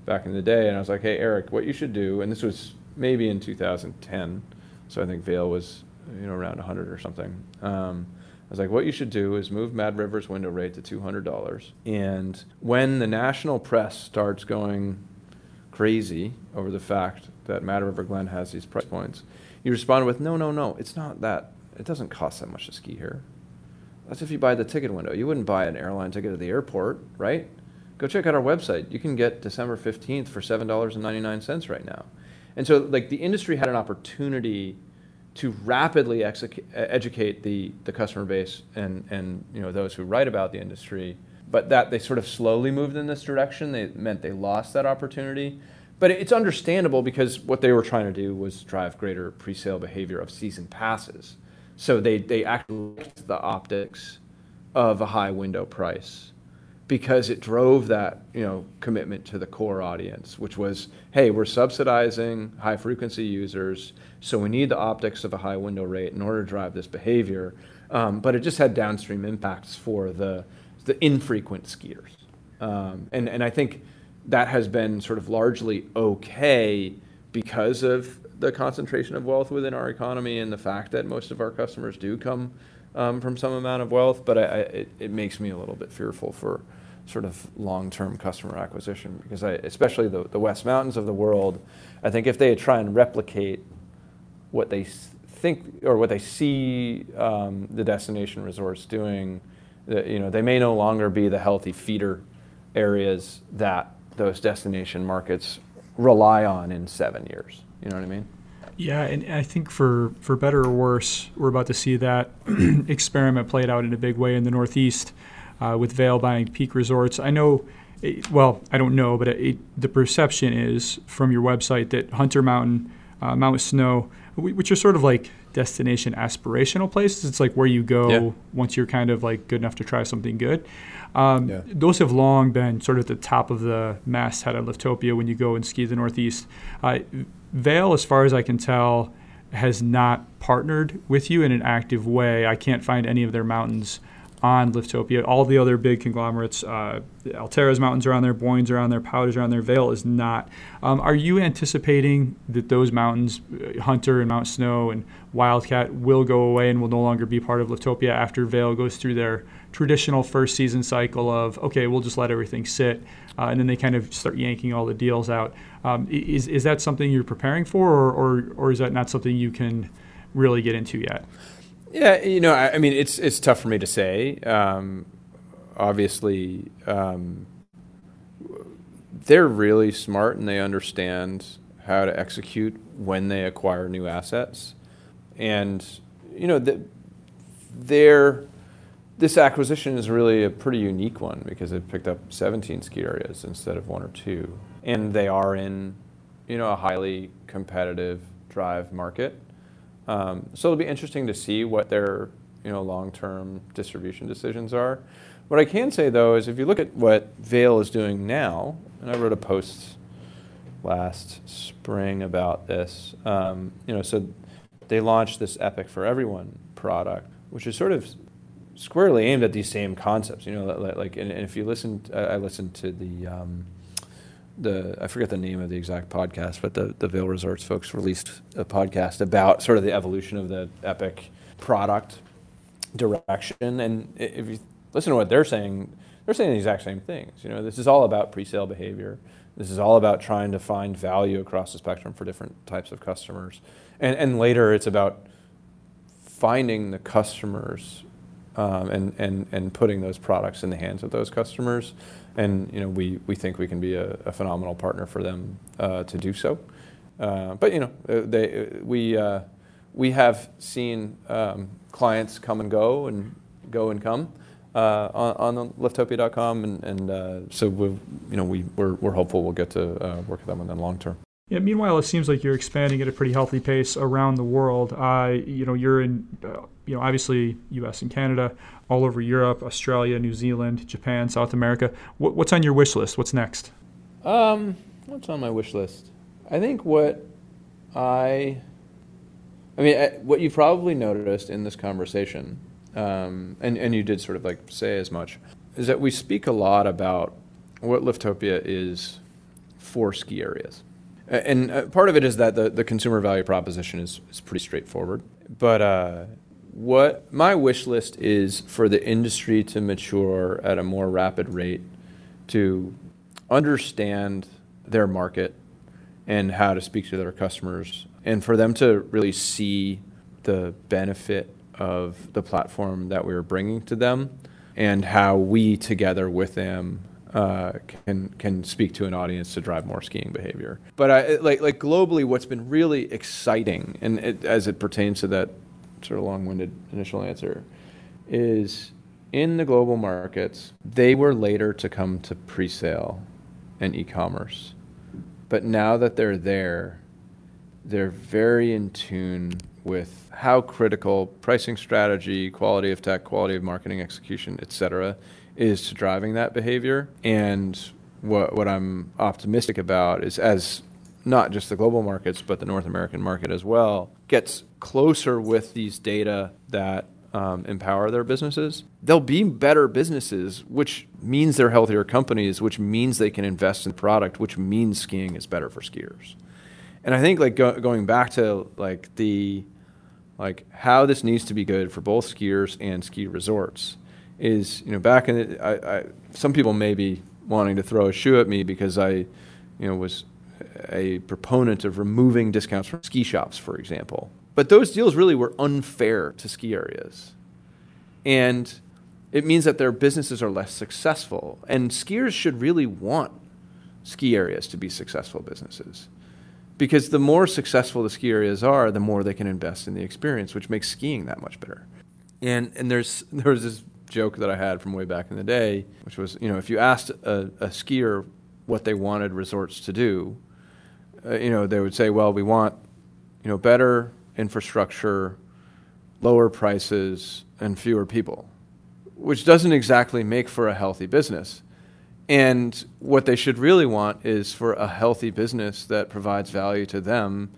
back in the day, and I was like, hey, Eric, what you should do, and this was maybe in 2010, so I think Vail was you know around 100 or something. Um, I was like, what you should do is move Mad River's window rate to $200. And when the national press starts going crazy over the fact that Mad River Glen has these price points, you respond with, no, no, no, it's not that. It doesn't cost that much to ski here. That's if you buy the ticket window. You wouldn't buy an airline ticket at the airport, right? Go check out our website. You can get December 15th for $7.99 right now. And so, like, the industry had an opportunity to rapidly educate the, the customer base and, and you know, those who write about the industry. But that they sort of slowly moved in this direction. They meant they lost that opportunity. But it's understandable because what they were trying to do was drive greater pre-sale behavior of season passes. So they, they actually liked the optics of a high window price because it drove that you know commitment to the core audience, which was, hey, we're subsidizing high frequency users, so we need the optics of a high window rate in order to drive this behavior. Um, but it just had downstream impacts for the the infrequent skiers, um, and and I think that has been sort of largely okay because of the concentration of wealth within our economy and the fact that most of our customers do come um, from some amount of wealth. But I, I, it, it makes me a little bit fearful for sort of long-term customer acquisition because I, especially the, the West Mountains of the world, I think if they try and replicate what they think or what they see um, the destination resorts doing, you know, they may no longer be the healthy feeder areas that those destination markets rely on in seven years. You know what I mean? Yeah, and I think for, for better or worse, we're about to see that [clears throat] experiment played out in a big way in the Northeast uh, with Vail buying Peak Resorts. I know, it, well, I don't know, but it, the perception is from your website that Hunter Mountain, uh, Mount Snow, which are sort of like destination aspirational places. It's like where you go yeah. once you're kind of like good enough to try something good. Um, yeah. Those have long been sort of at the top of the masthead at Liftopia when you go and ski the Northeast. Uh, Vail, as far as I can tell, has not partnered with you in an active way. I can't find any of their mountains on Liftopia. All the other big conglomerates, uh, Alterra's mountains are on there, Boynes are on there, Powders are on there, Vail is not. Um, are you anticipating that those mountains, uh, Hunter and Mount Snow and Wildcat, will go away and will no longer be part of Liftopia after Vail goes through their traditional first season cycle of, okay, we'll just let everything sit, uh, and then they kind of start yanking all the deals out? Um, is, is that something you're preparing for, or, or, or is that not something you can really get into yet? Yeah, you know, I, I mean, it's it's tough for me to say. Um, obviously, um, they're really smart and they understand how to execute when they acquire new assets, and you know, the, their this acquisition is really a pretty unique one because it picked up 17 ski areas instead of one or two, and they are in, you know, a highly competitive drive market. Um, so it'll be interesting to see what their you know long-term distribution decisions are. What I can say though is if you look at what Vail is doing now, and I wrote a post last spring about this. Um, you know, so they launched this Epic for Everyone product, which is sort of squarely aimed at these same concepts. You know, like and, if you listen, I listened to the um, the I forget the name of the exact podcast, but the the Vail Resorts folks released a podcast about sort of the evolution of the Epic product direction. And if you listen to what they're saying, they're saying the exact same things. You know, this is all about pre-sale behavior. This is all about trying to find value across the spectrum for different types of customers. And and later it's about finding the customers um, and, and, and putting those products in the hands of those customers and you know we, we think we can be a, a phenomenal partner for them uh, to do so. Uh, but you know uh, they uh, we uh, we have seen um, clients come and go and go and come uh, on, on liftopia.com and, and so we you know we we're, we're hopeful we'll get to work with them in the long term. Yeah, meanwhile, it seems like you're expanding at a pretty healthy pace around the world. You know, you're in, you know, obviously U.S. and Canada, all over Europe, Australia, New Zealand, Japan, South America. What, what's on your wish list? What's next? Um, what's on my wish list? I think what I, I mean, I, what you probably noticed in this conversation, um, and and you did sort of like say as much, is that we speak a lot about what Liftopia is for ski areas. And uh, part of it is that the, the consumer value proposition is, is pretty straightforward. But uh, what my wish list is for the industry to mature at a more rapid rate, to understand their market and how to speak to their customers, and for them to really see the benefit of the platform that we are bringing to them and how we together with them uh, can can speak to an audience to drive more skiing behavior. But I, like like globally, what's been really exciting, and it, as it pertains to that sort of long-winded initial answer, is in the global markets, they were later to come to pre-sale and e-commerce, but now that they're there, they're very in tune with how critical pricing strategy, quality of tech, quality of marketing execution, et cetera, is to driving that behavior. And what, what I'm optimistic about is as not just the global markets, but the North American market as well, gets closer with these data that um, empower their businesses, they'll be better businesses, which means they're healthier companies, which means they can invest in product, which means skiing is better for skiers. And I think like go, going back to like the like how this needs to be good for both skiers and ski resorts is you know back in the, I, I, some people may be wanting to throw a shoe at me because I you know was a proponent of removing discounts from ski shops for example but those deals really were unfair to ski areas. And it means that their businesses are less successful. And skiers should really want ski areas to be successful businesses. Because the more successful the ski areas are, the more they can invest in the experience, which makes skiing that much better. And and there's [laughs] there was this joke that I had from way back in the day, which was you know if you asked a, a skier what they wanted resorts to do, uh, you know they would say, well, we want you know better infrastructure, lower prices, and fewer people, which doesn't exactly make for a healthy business. And what they should really want is for a healthy business that provides value to them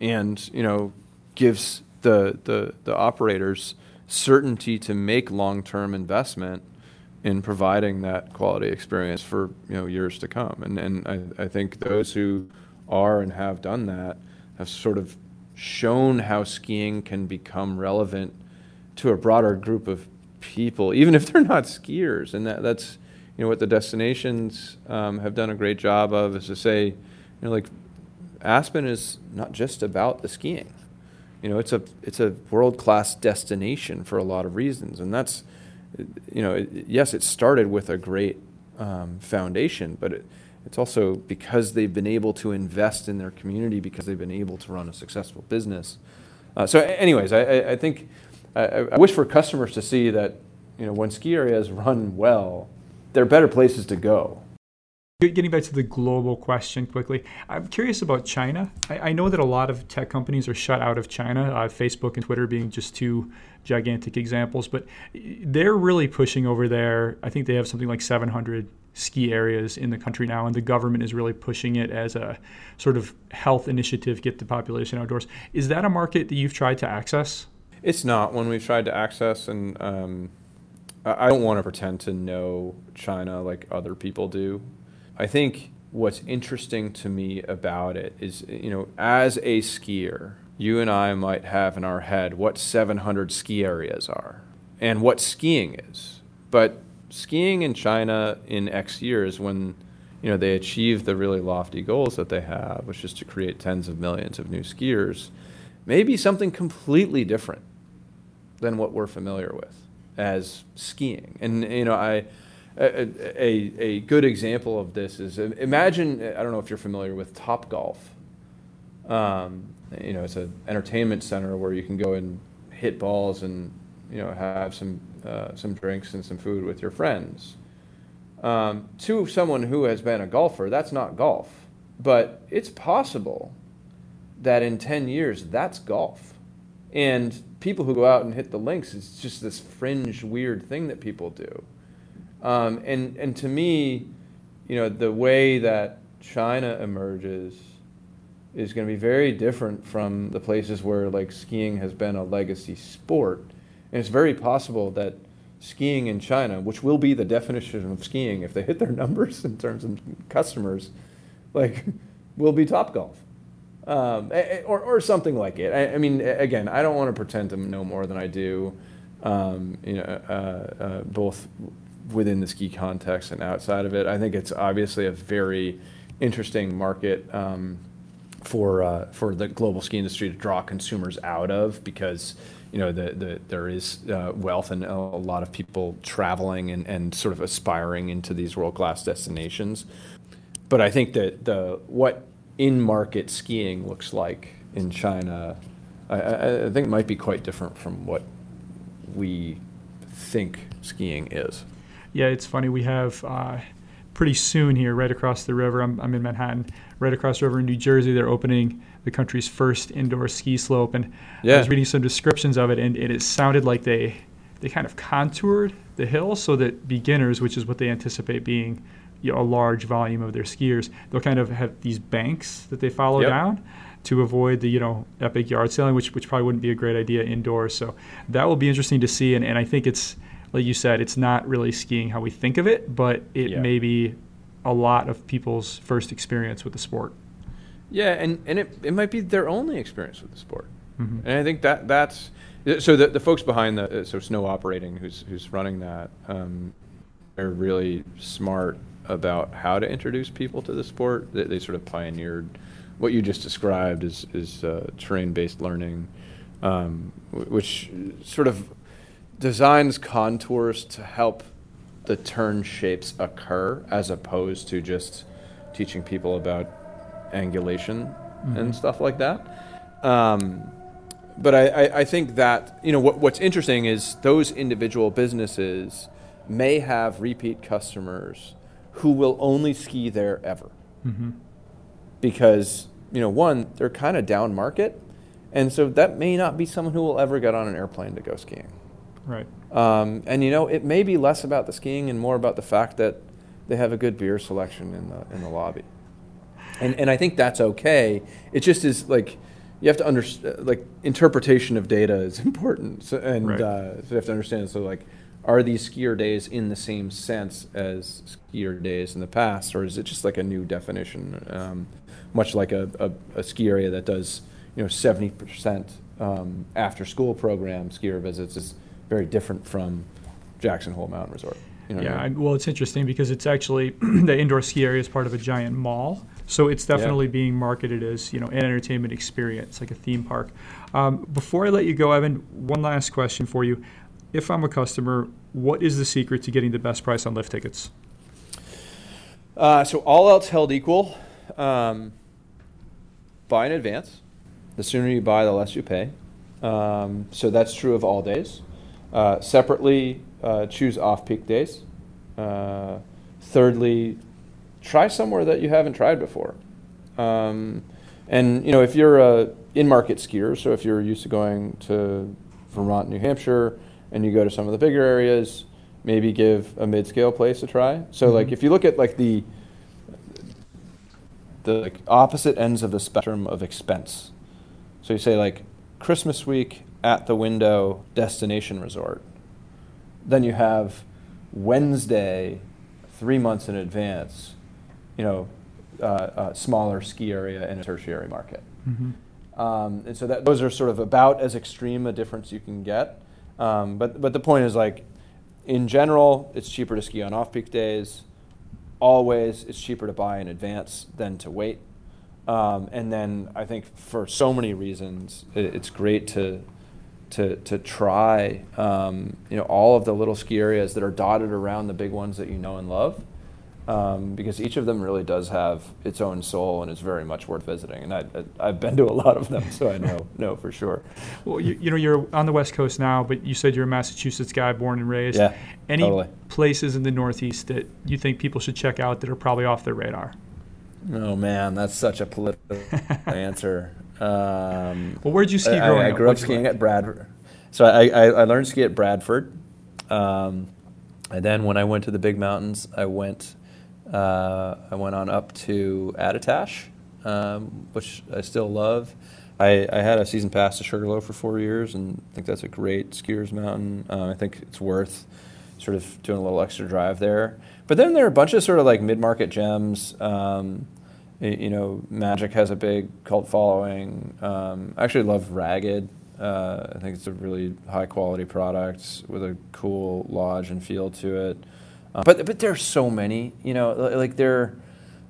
and, you know, gives the, the, the operators certainty to make long-term investment in providing that quality experience for, you know, years to come. And, and I, I think those who are and have done that have sort of shown how skiing can become relevant to a broader group of people, even if they're not skiers. And that, that's you know what the destinations um, have done a great job of is to say, you know, like Aspen is not just about the skiing. You know, it's a it's a world class destination for a lot of reasons, and that's, you know, it, yes, it started with a great um, foundation, but it, it's also because they've been able to invest in their community because they've been able to run a successful business. Uh, so, anyways, I, I think I, I wish for customers to see that you know when ski areas run well they're better places to go. Getting back to the global question quickly, I'm curious about China. I, I know that a lot of tech companies are shut out of China, uh, Facebook and Twitter being just two gigantic examples, but they're really pushing over there. I think they have something like 700 ski areas in the country now, and the government is really pushing it as a sort of health initiative, get the population outdoors. Is that a market that you've tried to access? It's not one we've tried to access, and um, I don't want to pretend to know China like other people do. I think what's interesting to me about it is, you know, as a skier, you and I might have in our head what 700 ski areas are and what skiing is. But skiing in China in X years, when you know they achieve the really lofty goals that they have, which is to create tens of millions of new skiers, may be something completely different than what we're familiar with as skiing. And you know, I a, a, a good example of this is imagine I don't know if you're familiar with Topgolf. Um, you know, it's an entertainment center where you can go and hit balls and you know have some uh, some drinks and some food with your friends. Um, to someone who has been a golfer, that's not golf, but it's possible that in 10 years that's golf. And people who go out and hit the links, it's just this fringe, weird thing that people do. Um, and, and to me, you know, the way that China emerges is going to be very different from the places where like skiing has been a legacy sport. And it's very possible that skiing in China, which will be the definition of skiing if they hit their [laughs] numbers in terms of customers, like [laughs] will be Topgolf Um, or, or something like it. I, I, mean, again, I don't want to pretend to know more than I do, um, you know, uh, uh, both within the ski context and outside of it. I think it's obviously a very interesting market um, for uh, for the global ski industry to draw consumers out of because you know the, the there is uh, wealth and a lot of people traveling and, and sort of aspiring into these world class destinations. But I think that the what in market skiing looks like in China, I, I think might be quite different from what we think skiing is. Yeah, it's funny. We have uh, pretty soon here, right across the river. I'm, I'm in Manhattan, right across the river in New Jersey. They're opening the country's first indoor ski slope, and yeah. I was reading some descriptions of it, and, and it sounded like they they kind of contoured the hill so that beginners, which is what they anticipate being you know, a large volume of their skiers, they'll kind of have these banks that they follow yep. down to avoid the you know epic yard sailing, which which probably wouldn't be a great idea indoors. So that will be interesting to see, and, and I think it's like you said, it's not really skiing how we think of it, but it yeah. may be a lot of people's first experience with the sport. Yeah, and, and it, it might be their only experience with the sport. Mm-hmm. And I think that that's so the, the folks behind the so Snow Operating who's who's running that um, are really smart about how to introduce people to the sport. They, they sort of pioneered what you just described is is uh, terrain based learning, um, which sort of designs contours to help the turn shapes occur as opposed to just teaching people about angulation mm-hmm. and stuff like that. Um, but I, I, I, think that you know what, what's interesting is those individual businesses may have repeat customers who will only ski there ever mm-hmm. because you know one they're kind of down market and so that may not be someone who will ever get on an airplane to go skiing Right. Um, and you know, it may be less about the skiing and more about the fact that they have a good beer selection in the in the lobby. And and I think that's okay. It just is like you have to understand like interpretation of data is [laughs] important, so, and right. uh, so you have to understand. So like, are these skier days in the same sense as skier days in the past, or is it just like a new definition, um, much like a, a, a, ski area that does you know seventy percent um, after school program skier visits is very different from Jackson Hole Mountain Resort. You know yeah, I mean? well, it's interesting because it's actually [clears throat] the indoor ski area is part of a giant mall, so it's definitely yeah. being marketed as you know an entertainment experience, like a theme park. Um, before I let you go, Evan, one last question for you: If I'm a customer, what is the secret to getting the best price on lift tickets? Uh, so all else held equal, um, buy in advance. The sooner you buy, the less you pay. Um, so that's true of all days. Uh, separately, uh, choose off-peak days. Uh, thirdly, try somewhere that you haven't tried before. Um, and you know, if you're a in-market skier, so if you're used to going to Vermont, New Hampshire, and you go to some of the bigger areas, maybe give a mid-scale place a try. So, mm-hmm. like, if you look at like the the like, opposite ends of the spectrum of expense, so you say like Christmas week at the window destination resort. Then you have Wednesday, three months in advance, you know, uh, smaller ski area in a tertiary market. Mm-hmm. Um, and so that, those are sort of about as extreme a difference you can get. Um, but, but the point is like, in general, it's cheaper to ski on off-peak days. Always, it's cheaper to buy in advance than to wait. Um, and then I think for so many reasons, it, it's great to to, to try um, you know all of the little ski areas that are dotted around the big ones that you know and love um, because each of them really does have its own soul and is very much worth visiting and I, have been to a lot of them so I know [laughs] know for sure well you, you know you're on the west coast now but you said you're a Massachusetts guy born and raised yeah any totally. places in the northeast that you think people should check out that are probably off their radar oh man that's such a political [laughs] answer um, well, where'd you ski growing I, I grew up skiing at Bradford. So I, I, I, learned to ski at Bradford. Um, and then when I went to the big mountains, I went I went on up to Attitash, um, which I still love. I, I, had a season pass to Sugarloaf for four years, and I think that's a great skiers mountain. Uh, I think it's worth sort of doing a little extra drive there. But then there are a bunch of sort of like mid-market gems. Um, you know, Magic has a big cult following. Um, I actually love Ragged. Uh, I think it's a really high quality product with a cool lodge and feel to it. Uh, but but there's so many, you know, like there,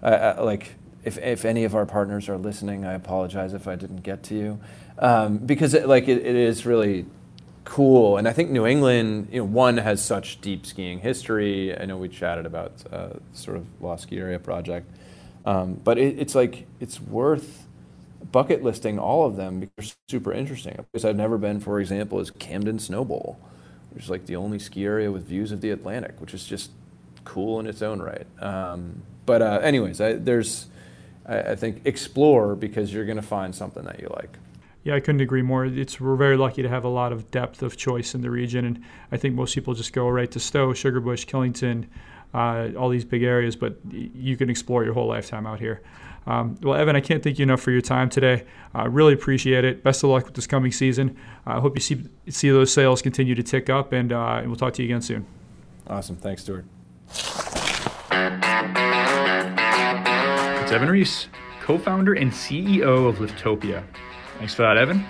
uh, like if if any of our partners are listening, I apologize if I didn't get to you, um, because it, like it, it is really cool. And I think New England, you know, one has such deep skiing history. I know we chatted about uh, sort of Lost Ski Area project, um, but it, it's like it's worth bucket listing all of them because they're super interesting. A place I've never been, for example, is Camden Snow Bowl, which is like the only ski area with views of the Atlantic, which is just cool in its own right. Um, but uh, anyways, I, there's I, I think explore because you're going to find something that you like. Yeah, I couldn't agree more. It's we're very lucky to have a lot of depth of choice in the region, and I think most people just go right to Stowe, Sugarbush, Killington, uh, all these big areas. But you can explore your whole lifetime out here. Um, well, Evan, I can't thank you enough for your time today. I uh, really appreciate it. Best of luck with this coming season. I uh, hope you see see those sales continue to tick up, and, uh, and we'll talk to you again soon. Awesome. Thanks, Stuart. It's Evan Reece, co-founder and CEO of Liftopia. Thanks for that, Evan.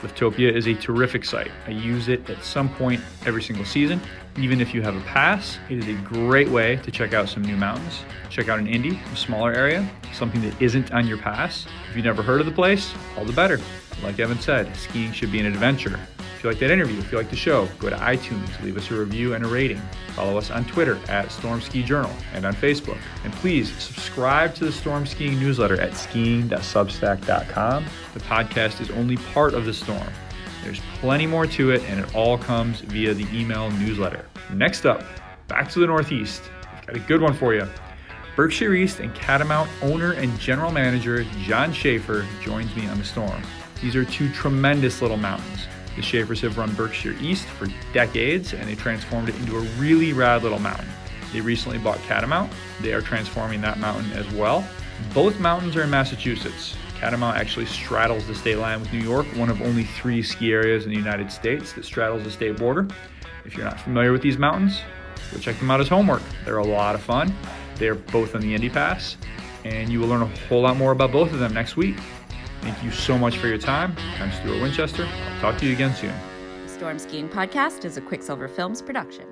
Liftopia is a terrific site. I use it at some point every single season. Even if you have a pass, it is a great way to check out some new mountains. Check out an Indy, a smaller area, something that isn't on your pass. If you've never heard of the place, all the better. Like Evan said, skiing should be an adventure If you like that interview, if you like the show, go to iTunes, leave us a review and a rating. Follow us on Twitter at Storm Ski Journal and on Facebook. And please subscribe to the Storm Skiing newsletter at skiing.substack.com. The podcast is only part of the storm. There's plenty more to it, and it all comes via the email newsletter. Next up, back to the Northeast. We've got a good one for you. Berkshire East and Catamount owner and general manager Jon Schaefer joins me on the storm. These are two tremendous little mountains. The Schaefers have run Berkshire East for decades and they transformed it into a really rad little mountain. They recently bought Catamount. They are transforming that mountain as well. Both mountains are in Massachusetts. Catamount actually straddles the state line with New York, one of only three ski areas in the United States that straddles the state border. If you're not familiar with these mountains, go check them out as homework. They're a lot of fun. They're both on the Indy Pass, and you will learn a whole lot more about both of them next week. Thank you so much for your time. I'm Stuart Winchester. I'll talk to you again soon. The Storm Skiing Podcast is a Quicksilver Films production.